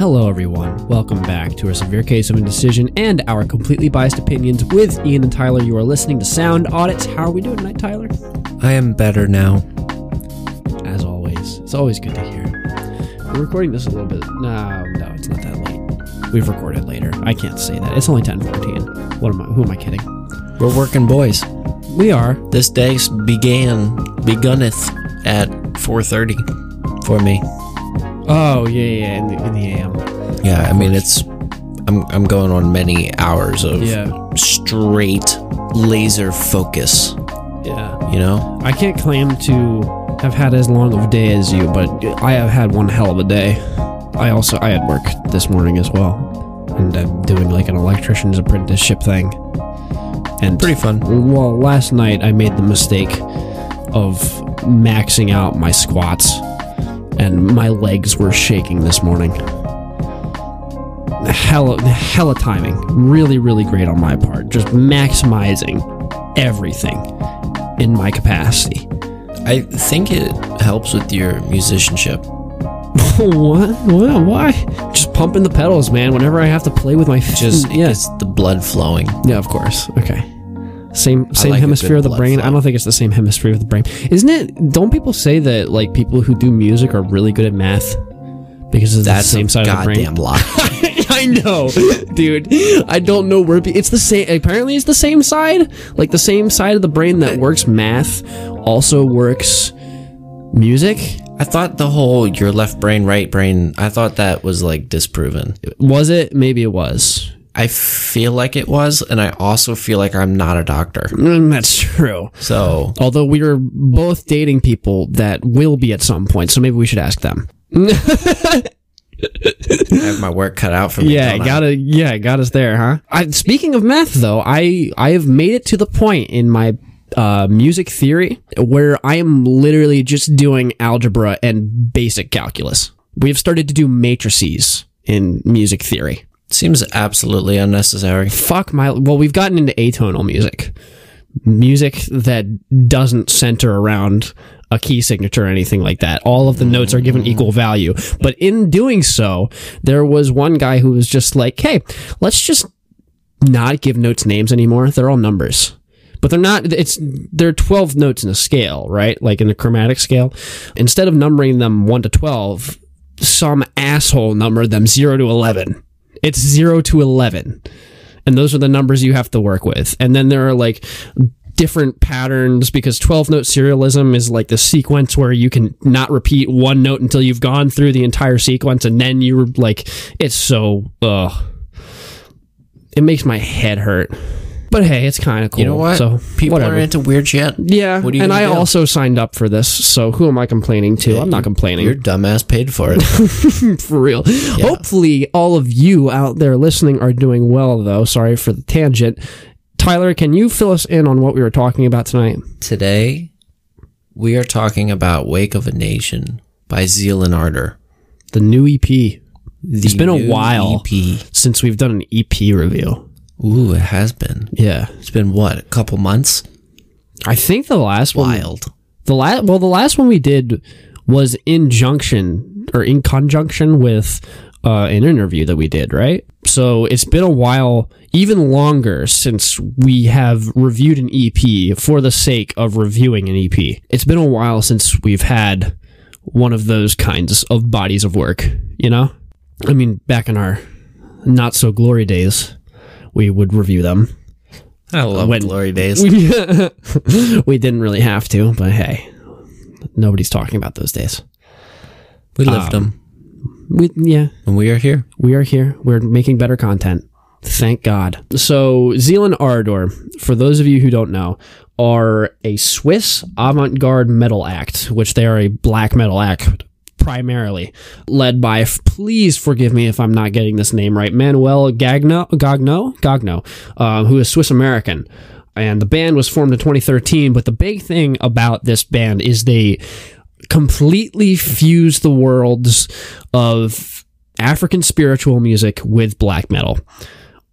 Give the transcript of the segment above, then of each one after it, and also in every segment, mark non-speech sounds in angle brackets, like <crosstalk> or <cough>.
Hello, everyone. Welcome back to our severe case of indecision and our completely biased opinions with Ian and Tyler. You are listening to Sound Audits. How are we doing tonight, Tyler? I am better now. As always, it's always good to hear. We're recording this a little bit. No, no, it's not that late. We've recorded later. I can't say that. It's only ten fourteen. What am I? Who am I kidding? We're working boys. We are. This day began begunneth at 4:30 for me. Oh yeah, yeah, in the, in the AM. Yeah, I mean it's I'm I'm going on many hours of Yeah, straight laser focus, yeah. you know? I can't claim to have had as long of a day as you, but I have had one hell of a day. I also I had work this morning as well, and I'm doing like an electrician's apprenticeship thing. And Pretty fun. well, last night I made the mistake of maxing out my squats, and my legs were shaking this morning. Hella, hella timing. Really, really great on my part. Just maximizing everything in my capacity. I think it helps with your musicianship. <laughs> what? What? Why? Just pumping the pedals, man. Whenever I have to play with my feet. Just <laughs> yeah, gets the blood flowing. yeah, of course. Okay. Same same like hemisphere of the brain. I don't think it's the same hemisphere of the brain. Isn't it? Don't people say that like people who do music are really good at math because it's That's the same a side of the brain? goddamn lie. <laughs> I know, dude. I don't know where it's the same. Apparently, it's the same side. Like the same side of the brain that works math also works music. I thought the whole your left brain, right brain, I thought that was like disproven. Was it? Maybe it was. I feel like it was, and I also feel like I'm not a doctor. Mm, that's true. So Although we are both dating people that will be at some point, so maybe we should ask them. <laughs> I have my work cut out for me. Yeah, got to yeah, got us there, huh? I, speaking of math, though, I I have made it to the point in my uh, music theory where I am literally just doing algebra and basic calculus. We have started to do matrices in music theory. Seems absolutely unnecessary. Fuck my. Well, we've gotten into atonal music, music that doesn't center around a key signature or anything like that. All of the notes are given equal value. But in doing so, there was one guy who was just like, "Hey, let's just not give notes names anymore. They're all numbers." But they're not, it's, they're 12 notes in a scale, right? Like in a chromatic scale. Instead of numbering them 1 to 12, some asshole numbered them 0 to 11. It's 0 to 11. And those are the numbers you have to work with. And then there are like different patterns because 12 note serialism is like the sequence where you can not repeat one note until you've gone through the entire sequence and then you're like, it's so, ugh. It makes my head hurt. But hey, it's kind of cool. You know what? So People whatever. are into weird shit. yeah, What are you and I do? also signed up for this, so who am I complaining to? I'm not complaining Your dumbass paid for it. <laughs> for real. Hopefully, all of you out there listening are doing well, though. Sorry for the tangent. Tyler, can you fill us in on what we were talking about tonight? Today, we are talking about Wake of a Nation by Zeal and Ardor. The new EP. The It's been a while EP. since we've done an EP review. Ooh, it has been. Yeah, It's been what, a couple months? I think the last one, Wild. the last, well, the last one we did was in junction or in conjunction with uh, an interview that we did, right? So it's been a while, even longer since we have reviewed an EP for the sake of reviewing an EP. It's been a while since we've had one of those kinds of bodies of work, you know? I mean, back in our not so glory days, we would review them. I love when- glory days. <laughs> <laughs> we didn't really have to, but hey, nobody's talking about those days. We lived um, them, We, yeah, and we are here. we are here. We're making better content. Thank God. So, Zeal and Ardor, for those of you who don't know, are a Swiss avant garde metal act, which they are a black metal act primarily, led by, please forgive me if I'm not getting this name right, Manuel Gagno, Gagno, Gagno, uh, who is Swiss American. And the band was formed in 2013, but the big thing about this band is they completely fuse the worlds of African spiritual music with black metal.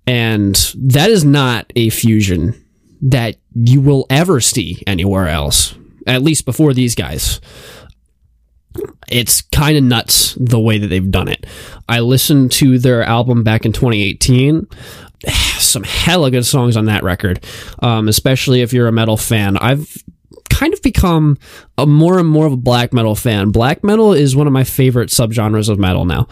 And that is not a fusion that you will ever see anywhere else, at least before these guys. It's kind of nuts the way that they've done it. I listened to their album back in 2018. <sighs> Some hella good songs on that record, um, especially if you're a metal fan. I've kind of become a more and more of a black metal fan. Black metal is one of my favorite subgenres of metal now.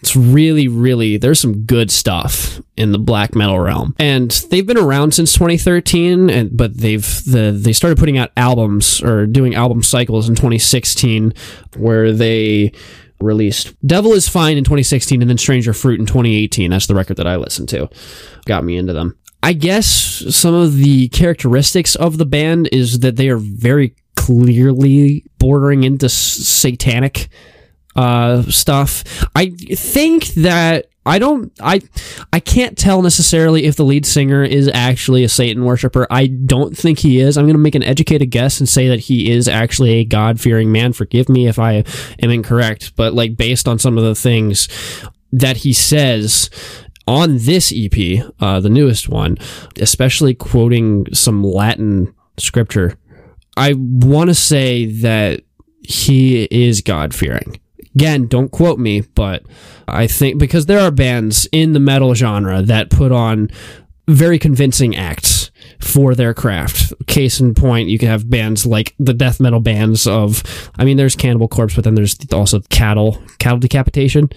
It's really, really, there's some good stuff in the black metal realm. And they've been around since 2013, and, but they've, the, they started putting out albums or doing album cycles in 2016 where they, released Devil is Fine in 2016 and then Stranger Fruit in 2018. That's the record that I listened to. Got me into them. I guess some of the characteristics of the band is that they are very clearly bordering into satanic uh, stuff. I think that I don't I I can't tell necessarily if the lead singer is actually a Satan worshiper. I don't think he is. I'm going to make an educated guess and say that he is actually a God-fearing man. Forgive me if I am incorrect, but like based on some of the things that he says on this EP, uh, the newest one, especially quoting some Latin scripture, I want to say that he is God fearing. Again, don't quote me, but I think because there are bands in the metal genre that put on very convincing acts for their craft. Case in point, you can have bands like the death metal bands of, I mean, there's Cannibal Corpse, but then there's also Cattle, Cattle Decapitation.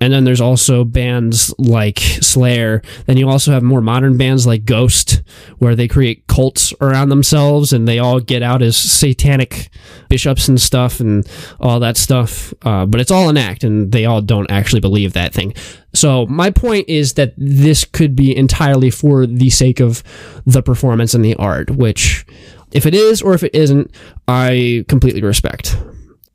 And then there's also bands like Slayer. Then you also have more modern bands like Ghost, where they create cults around themselves and they all get out as satanic bishops and stuff and all that stuff. Uh, but it's all an act and they all don't actually believe that thing. So my point is that this could be entirely for the sake of the performance and the art, which if it is or if it isn't, I completely respect.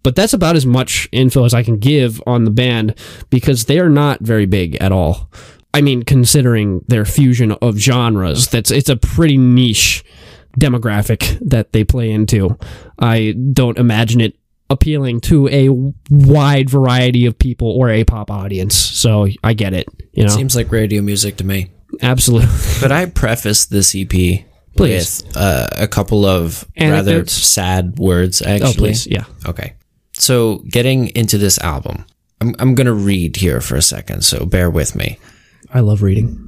But that's about as much info as I can give on the band because they are not very big at all. I mean, considering their fusion of genres, that's it's a pretty niche demographic that they play into. I don't imagine it appealing to a wide variety of people or a pop audience. So I get it. You know, Seems like radio music to me. absolutely. But I preface this EP Please. with uh, a couple of rather sad words, actually. Oh, please, yeah. Okay. So, getting into this album, I'm, I'm going to read here for a second, so bear with me. I love reading.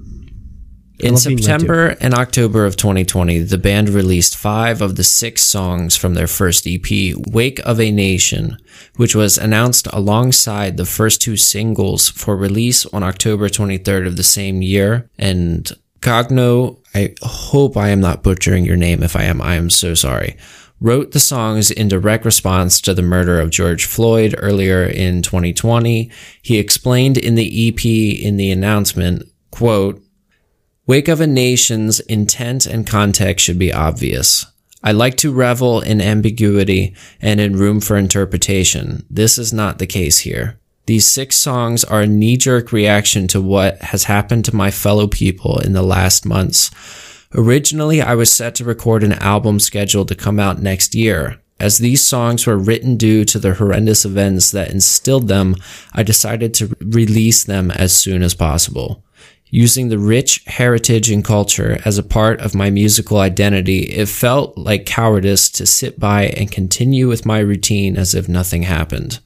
In love being read to. September and October of 2020, the band released five of the six songs from their first EP, Wake of a Nation, which was announced alongside the first two singles for release on October 23rd of the same year. And Cogno, I hope I am not butchering your name. If I am, I am so sorry. Wrote the songs in direct response to the murder of George Floyd earlier in 2020. He explained in the EP in the announcement, quote, Wake of a Nation's intent and context should be obvious. I like to revel in ambiguity and in room for interpretation. This is not the case here. These six songs are a knee jerk reaction to what has happened to my fellow people in the last months. Originally, I was set to record an album scheduled to come out next year. As these songs were written due to the horrendous events that instilled them, I decided to release them as soon as possible. Using the rich heritage and culture as a part of my musical identity, it felt like cowardice to sit by and continue with my routine as if nothing happened.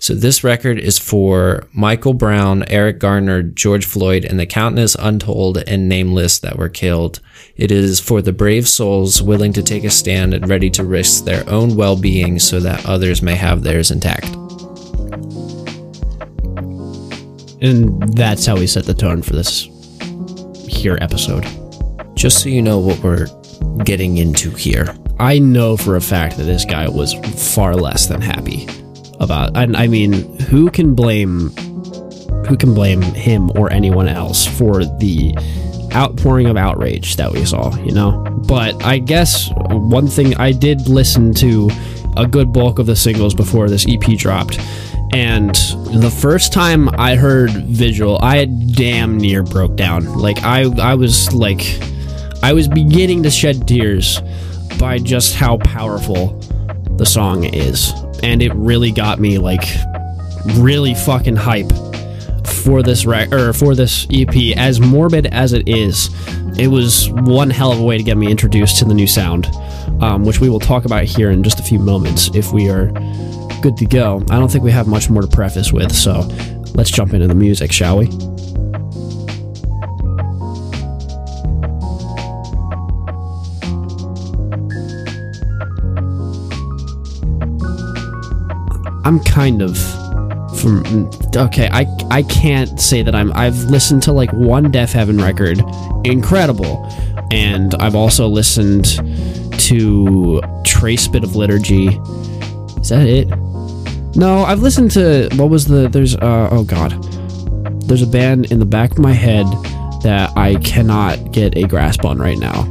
So this record is for Michael Brown, Eric Garner, George Floyd, and the countless untold and nameless that were killed. It is for the brave souls willing to take a stand and ready to risk their own well-being so that others may have theirs intact. And that's how we set the tone for this here episode. Just so you know what we're getting into here. I know for a fact that this guy was far less than happy about. And I mean, who can blame who can blame him or anyone else for the outpouring of outrage that we saw, you know? But I guess one thing I did listen to a good bulk of the singles before this EP dropped. And the first time I heard Vigil, I damn near broke down. Like I I was like I was beginning to shed tears by just how powerful the song is. And it really got me like really fucking hype for this rec- or for this EP as morbid as it is. It was one hell of a way to get me introduced to the new sound, um, which we will talk about here in just a few moments if we are good to go. I don't think we have much more to preface with, so let's jump into the music, shall we? I'm kind of from okay. I I can't say that I'm. I've listened to like one Deafheaven record, incredible, and I've also listened to Trace Bit of Liturgy. Is that it? No, I've listened to what was the there's uh oh god. There's a band in the back of my head that I cannot get a grasp on right now.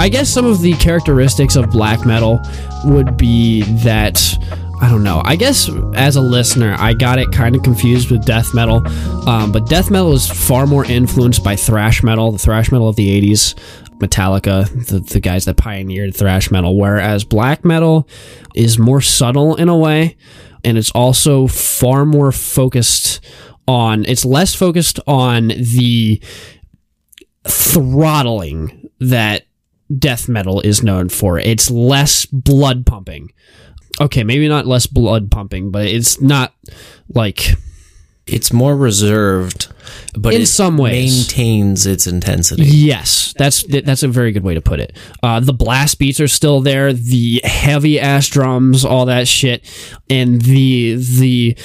I guess some of the characteristics of black metal would be that I don't know. I guess as a listener, I got it kind of confused with death metal. Um, but death metal is far more influenced by thrash metal, the thrash metal of the 80s, Metallica, the, the guys that pioneered thrash metal. Whereas black metal is more subtle in a way, and it's also far more focused on, it's less focused on the throttling that death metal is known for. It's less blood pumping okay, maybe not less blood pumping, but it's not like it's more reserved, but In it some ways. maintains its intensity. yes, that's that's a very good way to put it. Uh, the blast beats are still there, the heavy ass drums, all that shit, and the the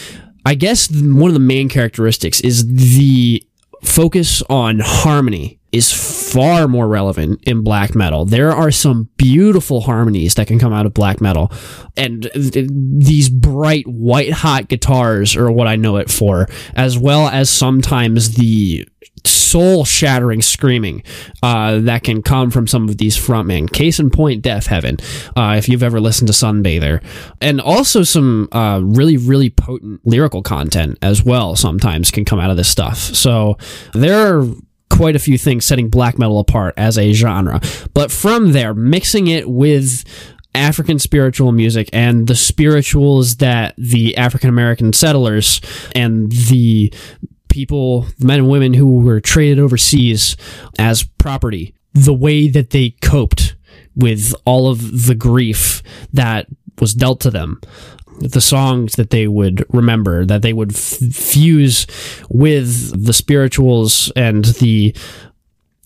I guess one of the main characteristics is the focus on harmony is far more relevant in black metal. There are some beautiful harmonies that can come out of black metal. And th- these bright white hot guitars are what I know it for, as well as sometimes the soul shattering screaming uh, that can come from some of these frontmen. Case in point, Deafheaven, uh, if you've ever listened to Sunbather. And also some uh, really, really potent lyrical content as well sometimes can come out of this stuff. So there are quite a few things setting black metal apart as a genre. But from there, mixing it with African spiritual music and the spirituals that the African American settlers and the people, men and women who were traded overseas as property, the way that they coped with all of the grief that was dealt to them the songs that they would remember, that they would f- fuse with the spirituals and the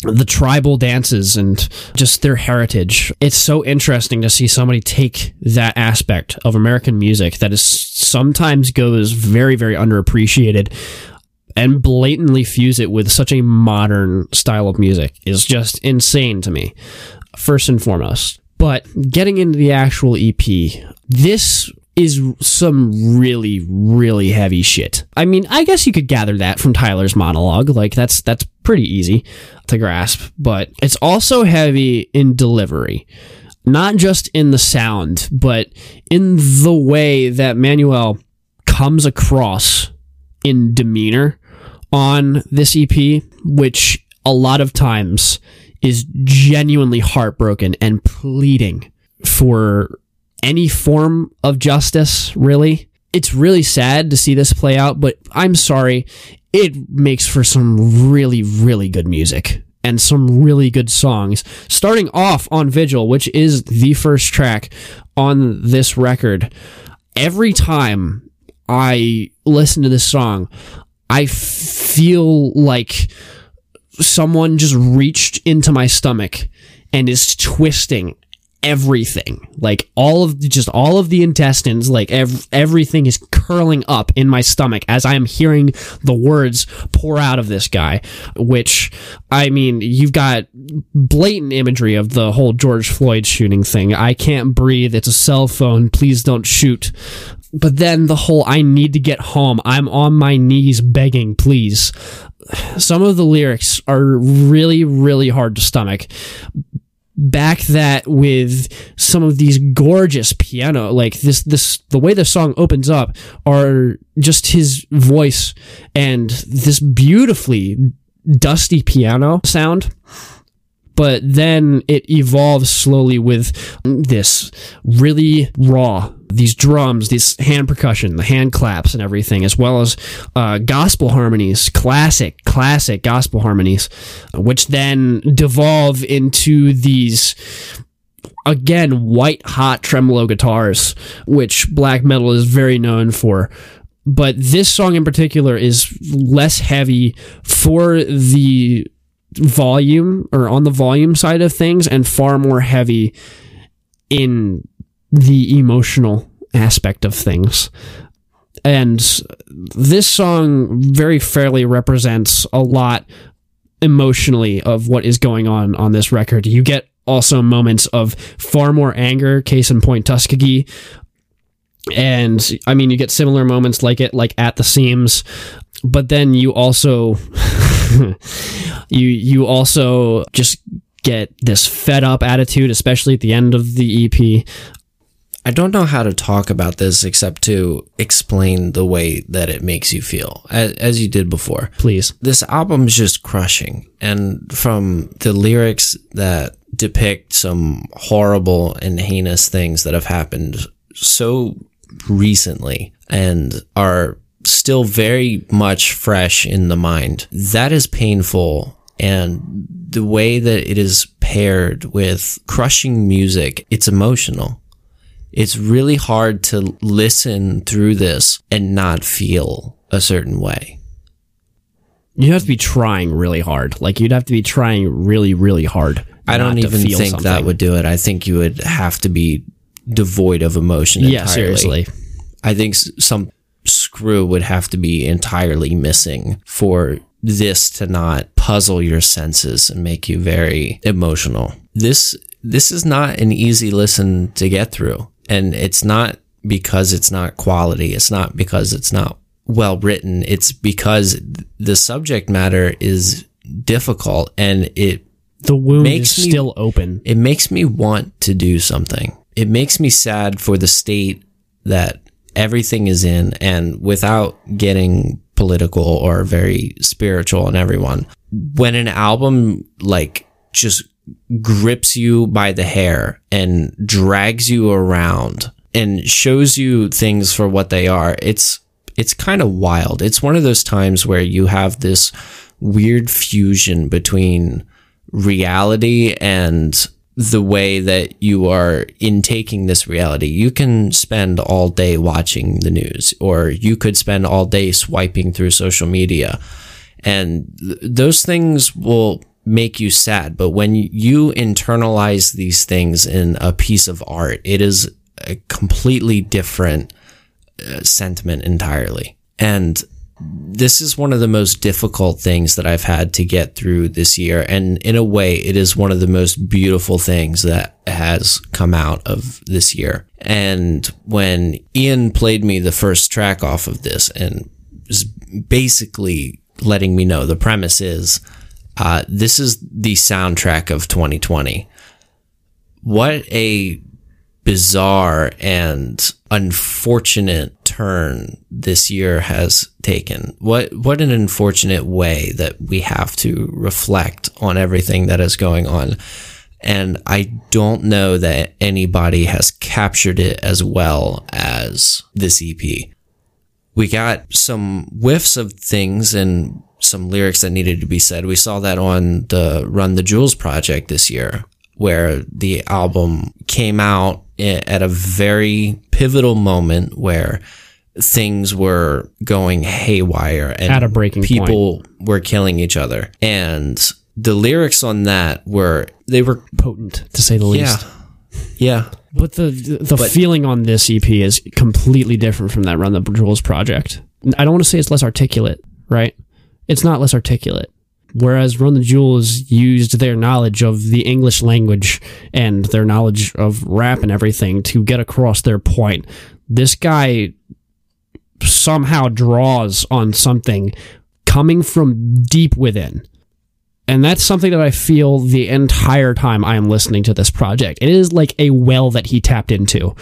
the tribal dances and just their heritage. It's so interesting to see somebody take that aspect of American music that is sometimes goes very, very underappreciated and blatantly fuse it with such a modern style of music is just insane to me, first and foremost. But getting into the actual EP, this is some really really heavy shit. I mean, I guess you could gather that from Tyler's monologue. Like that's that's pretty easy to grasp, but it's also heavy in delivery. Not just in the sound, but in the way that Manuel comes across in demeanor on this EP, which a lot of times is genuinely heartbroken and pleading for any form of justice, really. It's really sad to see this play out, but I'm sorry. It makes for some really, really good music and some really good songs. Starting off on Vigil, which is the first track on this record, every time I listen to this song, I feel like someone just reached into my stomach and is twisting everything. Like all of just all of the intestines like ev- everything is curling up in my stomach as i am hearing the words pour out of this guy which i mean you've got blatant imagery of the whole george floyd shooting thing. I can't breathe. It's a cell phone. Please don't shoot. But then the whole i need to get home. I'm on my knees begging please. <sighs> Some of the lyrics are really really hard to stomach back that with some of these gorgeous piano like this this the way the song opens up are just his voice and this beautifully dusty piano sound but then it evolves slowly with this really raw these drums this hand percussion the hand claps and everything as well as uh, gospel harmonies classic classic gospel harmonies which then devolve into these again white hot tremolo guitars, which black metal is very known for. But this song in particular is less heavy for the volume or on the volume side of things and far more heavy in the emotional aspect of things. And this song very fairly represents a lot emotionally of what is going on on this record. You get also moments of far more anger, case in point Tuskegee. And I mean, you get similar moments like it, like at the seams, but then you also, <laughs> you, you also just get this fed up attitude, especially at the end of the EP. I don't know how to talk about this except to explain the way that it makes you feel, as, as you did before. Please. This album is just crushing. And from the lyrics that depict some horrible and heinous things that have happened so recently and are still very much fresh in the mind, that is painful. And the way that it is paired with crushing music, it's emotional it's really hard to listen through this and not feel a certain way. You have to be trying really hard. Like you'd have to be trying really, really hard. I don't even think something. that would do it. I think you would have to be devoid of emotion. Yeah, seriously. I think some screw would have to be entirely missing for this to not puzzle your senses and make you very emotional. This this is not an easy listen to get through. And it's not because it's not quality. It's not because it's not well written. It's because the subject matter is difficult and it the wound makes is me, still open. It makes me want to do something. It makes me sad for the state that everything is in and without getting political or very spiritual on everyone. When an album like just grips you by the hair and drags you around and shows you things for what they are. It's it's kind of wild. It's one of those times where you have this weird fusion between reality and the way that you are intaking this reality. You can spend all day watching the news or you could spend all day swiping through social media and th- those things will make you sad. But when you internalize these things in a piece of art, it is a completely different uh, sentiment entirely. And this is one of the most difficult things that I've had to get through this year. And in a way, it is one of the most beautiful things that has come out of this year. And when Ian played me the first track off of this and was basically letting me know the premise is uh, this is the soundtrack of 2020. What a bizarre and unfortunate turn this year has taken. What what an unfortunate way that we have to reflect on everything that is going on. And I don't know that anybody has captured it as well as this EP. We got some whiffs of things and some lyrics that needed to be said. We saw that on the Run the Jewels project this year, where the album came out at a very pivotal moment where things were going haywire and At a breaking people were killing each other. And the lyrics on that were they were Potent, to say the least. yeah. Yeah. But the the feeling on this EP is completely different from that Run the Jewels project. I don't want to say it's less articulate, right? It's not less articulate. Whereas Run the Jewels used their knowledge of the English language and their knowledge of rap and everything to get across their point. This guy somehow draws on something coming from deep within. And that's something that I feel the entire time I am listening to this project. It is like a well that he tapped into.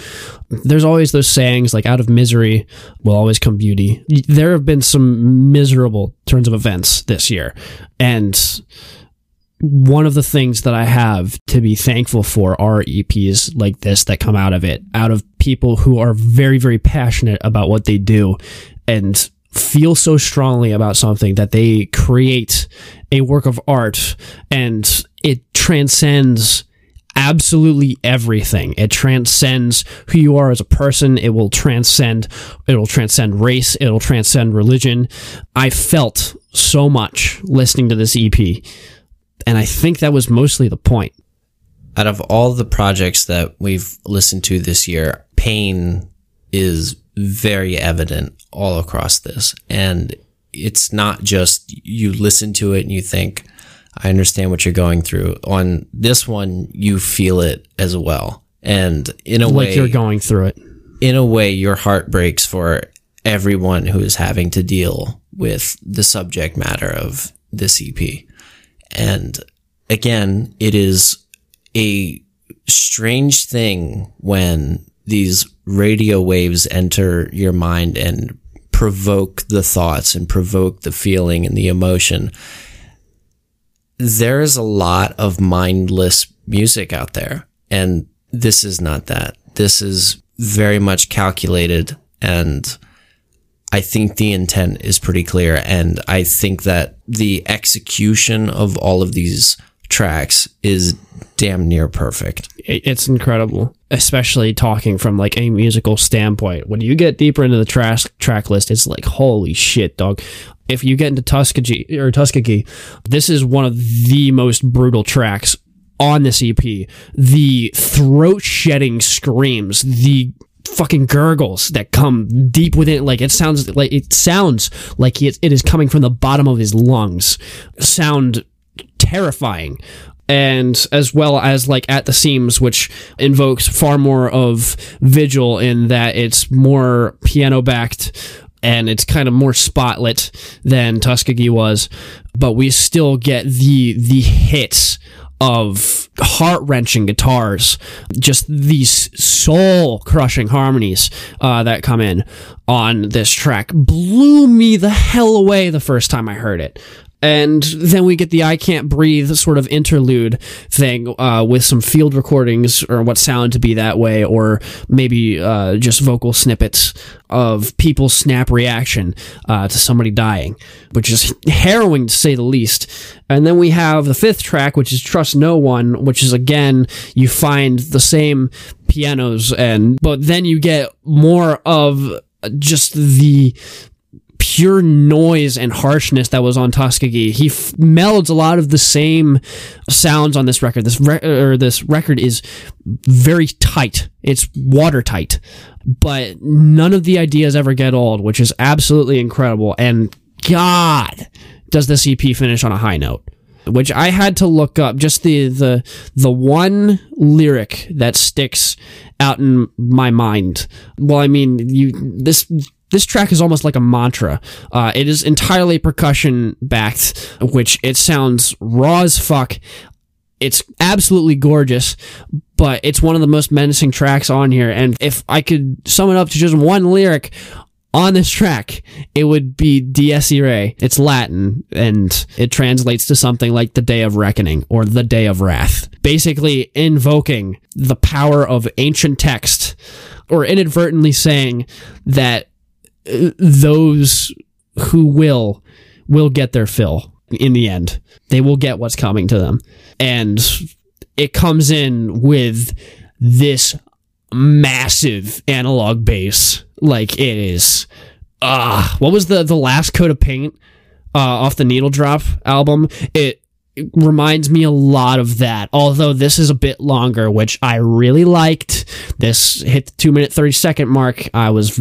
There's always those sayings like out of misery will always come beauty. There have been some miserable turns of events this year. And one of the things that I have to be thankful for are EPs like this that come out of it, out of people who are very, very passionate about what they do and feel so strongly about something that they create a work of art and it transcends absolutely everything. It transcends who you are as a person. It will transcend, it'll transcend race. It'll transcend religion. I felt so much listening to this EP. And I think that was mostly the point. Out of all the projects that we've listened to this year, pain is very evident all across this. And it's not just you listen to it and you think, I understand what you're going through. On this one, you feel it as well. And in a Like way, you're going through it. in a way, your heart breaks for everyone who is having to deal with the subject matter of this EP. And again, it is a strange thing when these radio waves enter your mind and provoke the thoughts and provoke the feeling and the emotion. There is a lot of mindless music out there, and this is not that. This is very much calculated, and I think the intent is pretty clear. And I think that the execution of all of these tracks is damn near perfect. It's incredible, especially talking from like a musical standpoint. When you get deeper into the track list, it's like holy shit, dog. If you get into Tuskegee or Tuskegee, this is one of the most brutal tracks on this EP. The throat shedding screams, the fucking gurgles that come deep within it. like it sounds like it sounds like it, it is coming from the bottom of his lungs sound terrifying. And as well as like at the seams which invokes far more of vigil in that it's more piano backed and it's kind of more spotlit than Tuskegee was. But we still get the the hits of heart wrenching guitars, just these soul crushing harmonies uh, that come in on this track. Blew me the hell away the first time I heard it. And then we get the I Can't Breathe sort of interlude thing uh, with some field recordings or what sound to be that way, or maybe uh, just vocal snippets of people's snap reaction uh, to somebody dying, which is harrowing to say the least. And then we have the fifth track, which is Trust No One, which is again, you find the same pianos, and but then you get more of just the pure noise and harshness that was on Tuskegee. He f- melds a lot of the same sounds on this record. This re- or this record is very tight. It's watertight, but none of the ideas ever get old, which is absolutely incredible. And God, does this EP finish on a high note? Which I had to look up just the the the one lyric that sticks out in my mind. Well, I mean, you this this track is almost like a mantra. Uh, it is entirely percussion backed, which it sounds raw as fuck. It's absolutely gorgeous, but it's one of the most menacing tracks on here. And if I could sum it up to just one lyric on this track, it would be Dies Irae. It's Latin and it translates to something like the Day of Reckoning or the Day of Wrath. Basically invoking the power of ancient text or inadvertently saying that those who will will get their fill in the end. They will get what's coming to them. And it comes in with this massive analog bass. Like it is ah, what was the the last coat of paint uh, off the Needle Drop album? It, it reminds me a lot of that. Although this is a bit longer, which I really liked. This hit the two minute thirty second mark. I was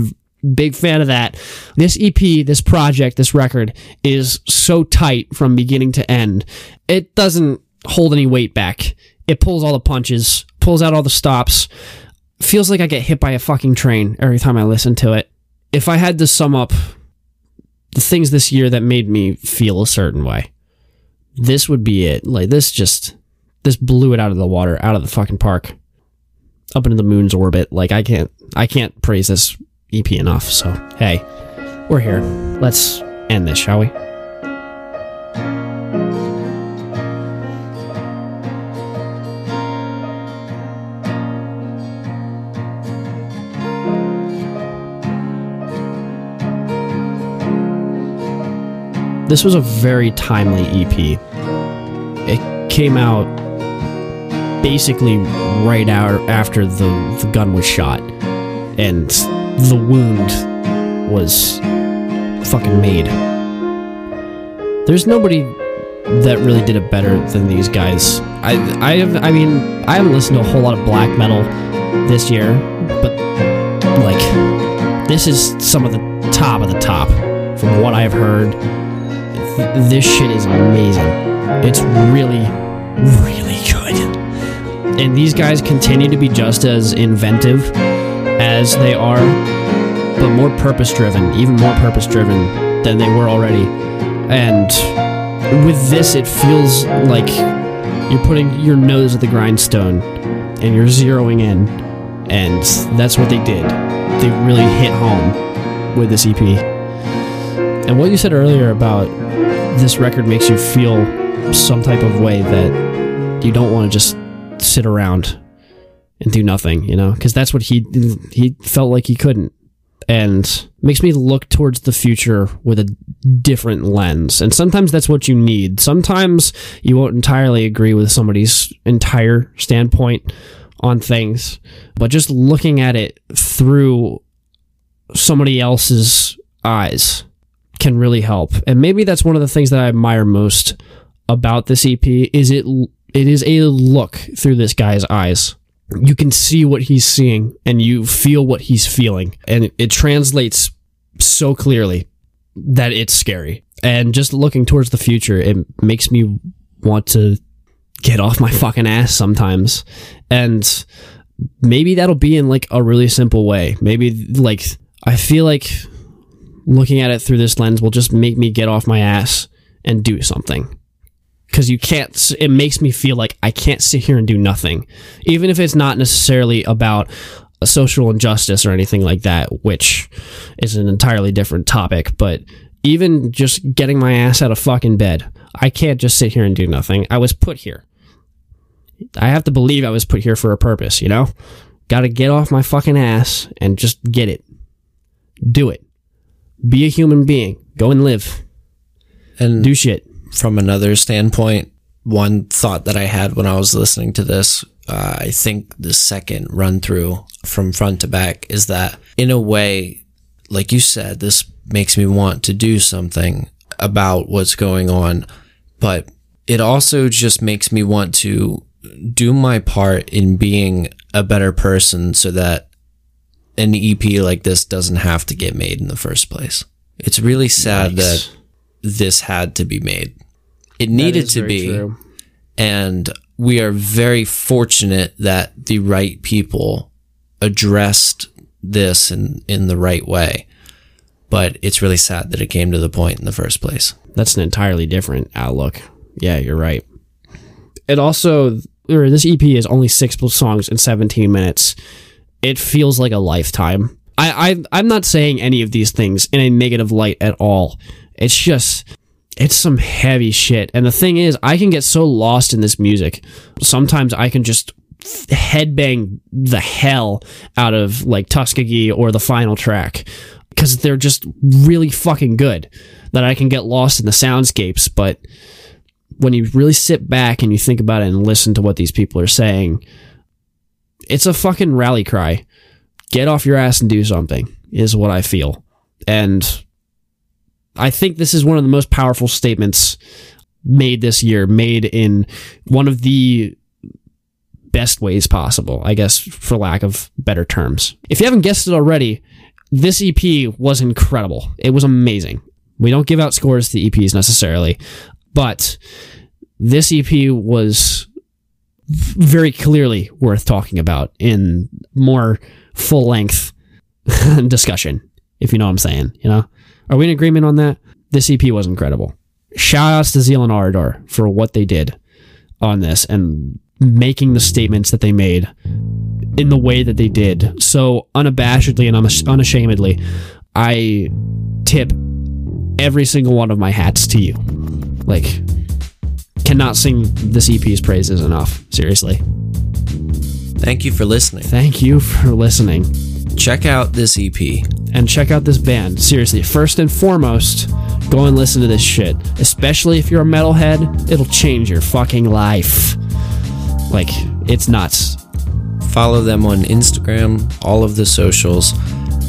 big fan of that. This EP, this project, this record is so tight from beginning to end. It doesn't hold any weight back. It pulls all the punches, pulls out all the stops. Feels like I get hit by a fucking train every time I listen to it. If I had to sum up the things this year that made me feel a certain way, this would be it. Like this just this blew it out of the water, out of the fucking park, up into the moon's orbit. Like I can't I can't praise this EP enough. So hey, we're here. Let's end this, shall we? This was a very timely EP. It came out basically right out after the, the gun was shot. And the wound was fucking made. There's nobody that really did it better than these guys. I I have I mean I haven't listened to a whole lot of black metal this year, but like this is some of the top of the top from what I've heard. Th- this shit is amazing. It's really really good. And these guys continue to be just as inventive as they are, but more purpose driven, even more purpose driven than they were already. And with this, it feels like you're putting your nose at the grindstone and you're zeroing in. And that's what they did. They really hit home with this EP. And what you said earlier about this record makes you feel some type of way that you don't want to just sit around and do nothing, you know? Because that's what he he felt like he couldn't and makes me look towards the future with a different lens. And sometimes that's what you need. Sometimes you won't entirely agree with somebody's entire standpoint on things, but just looking at it through somebody else's eyes can really help. And maybe that's one of the things that I admire most about this EP is it it is a look through this guy's eyes you can see what he's seeing and you feel what he's feeling. And it translates so clearly that it's scary. And just looking towards the future, it makes me want to get off my fucking ass sometimes. And maybe that'll be in like a really simple way. Maybe like I feel like looking at it through this lens will just make me get off my ass and do something because you can't it makes me feel like i can't sit here and do nothing. Even if it's not necessarily about a social injustice or anything like that which is an entirely different topic but even just getting my ass out of fucking bed i can't just sit here and do nothing. I was put here. I have to believe i was put here for a purpose you know? Gotta get off my fucking ass and just get it. Do it. Be a human being. Go and live. And do shit from another standpoint, one thought that I had when I was listening to this, uh, I think the second run through from front to back is that in a way, like you said, this makes me want to do something about what's going on, but it also just makes me want to do my part in being a better person so that an EP like this doesn't have to get made in the first place. It's really sad Nice. that this had to be made. It needed to be. true. And we are very fortunate that the right people addressed this in, in the right way. But it's really sad that it came to the point in the first place. that's an entirely different outlook. Yeah, you're right. It also, or this EP is only six songs in 17 minutes. It feels like a lifetime. I, I, I'm not saying any of these things in a negative light at all. It's just, it's some heavy shit. And the thing is, I can get so lost in this music. Sometimes I can just headbang the hell out of like Tuskegee or the final track because they're just really fucking good that I can get lost in the soundscapes. But when you really sit back and you think about it and listen to what these people are saying, it's a fucking rally cry. Get off your ass and do something is what I feel. And I think this is one of the most powerful statements made this year, made in one of the best ways possible, I guess, for lack of better terms. If you haven't guessed it already, this EP was incredible. It was amazing. We don't give out scores to EPs necessarily, but this EP was very clearly worth talking about in more full length <laughs> discussion, if you know what I'm saying. You know, are we in agreement on that? This EP was incredible. Shout outs to Zeal and Ardor for what they did on this and making the statements that they made in the way that they did so unabashedly and unash- unashamedly. I tip every single one of my hats to you. Like, cannot sing this EP's praises enough. Seriously. Thank you for listening. Thank you for listening. Check out this EP. and check out this band. Seriously, first and foremost, go and listen to this shit. Especially if you're a metalhead, it'll change your fucking life. Like, It's nuts. Follow them on Instagram, all of the socials.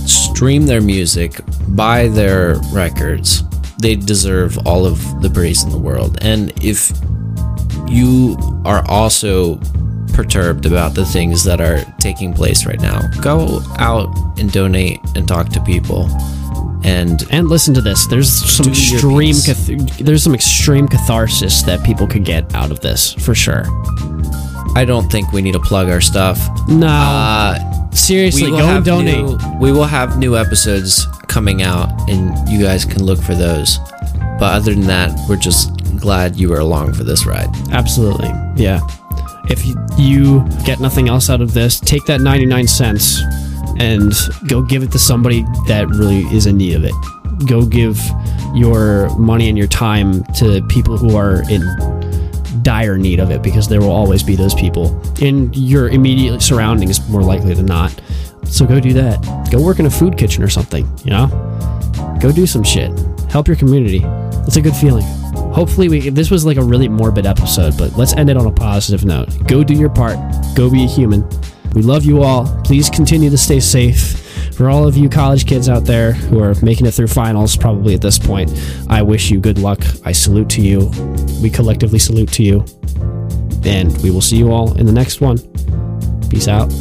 Stream their music, buy their records. They deserve all of the praise in the world. And if you are also perturbed about the things that are taking place right now, go out and donate and talk to people. And And listen to this. There's some extreme cath- there's some extreme catharsis that people could get out of this for sure. I don't think we need to plug our stuff. No, Uh, seriously, go and donate. New, we will have new episodes coming out, and you guys can look for those. But other than that, we're just glad you were along for this ride. Absolutely. Yeah. If you, get nothing else out of this, take that 99 cents and go give it to somebody that really is in need of it. Go give your money and your time to people who are in dire need of it because there will always be those people in your immediate surroundings more likely than not. So go do that. Go work in a food kitchen or something, you know? Go do some shit. Help your community. It's a good feeling. Hopefully, we this was like a really morbid episode, but let's end it on a positive note. Go do your part. Go be a human. We love you all. Please continue to stay safe. For all of you college kids out there who are making it through finals, probably at this point, I wish you good luck. I salute to you. We collectively salute to you. And we will see you all in the next one. Peace out.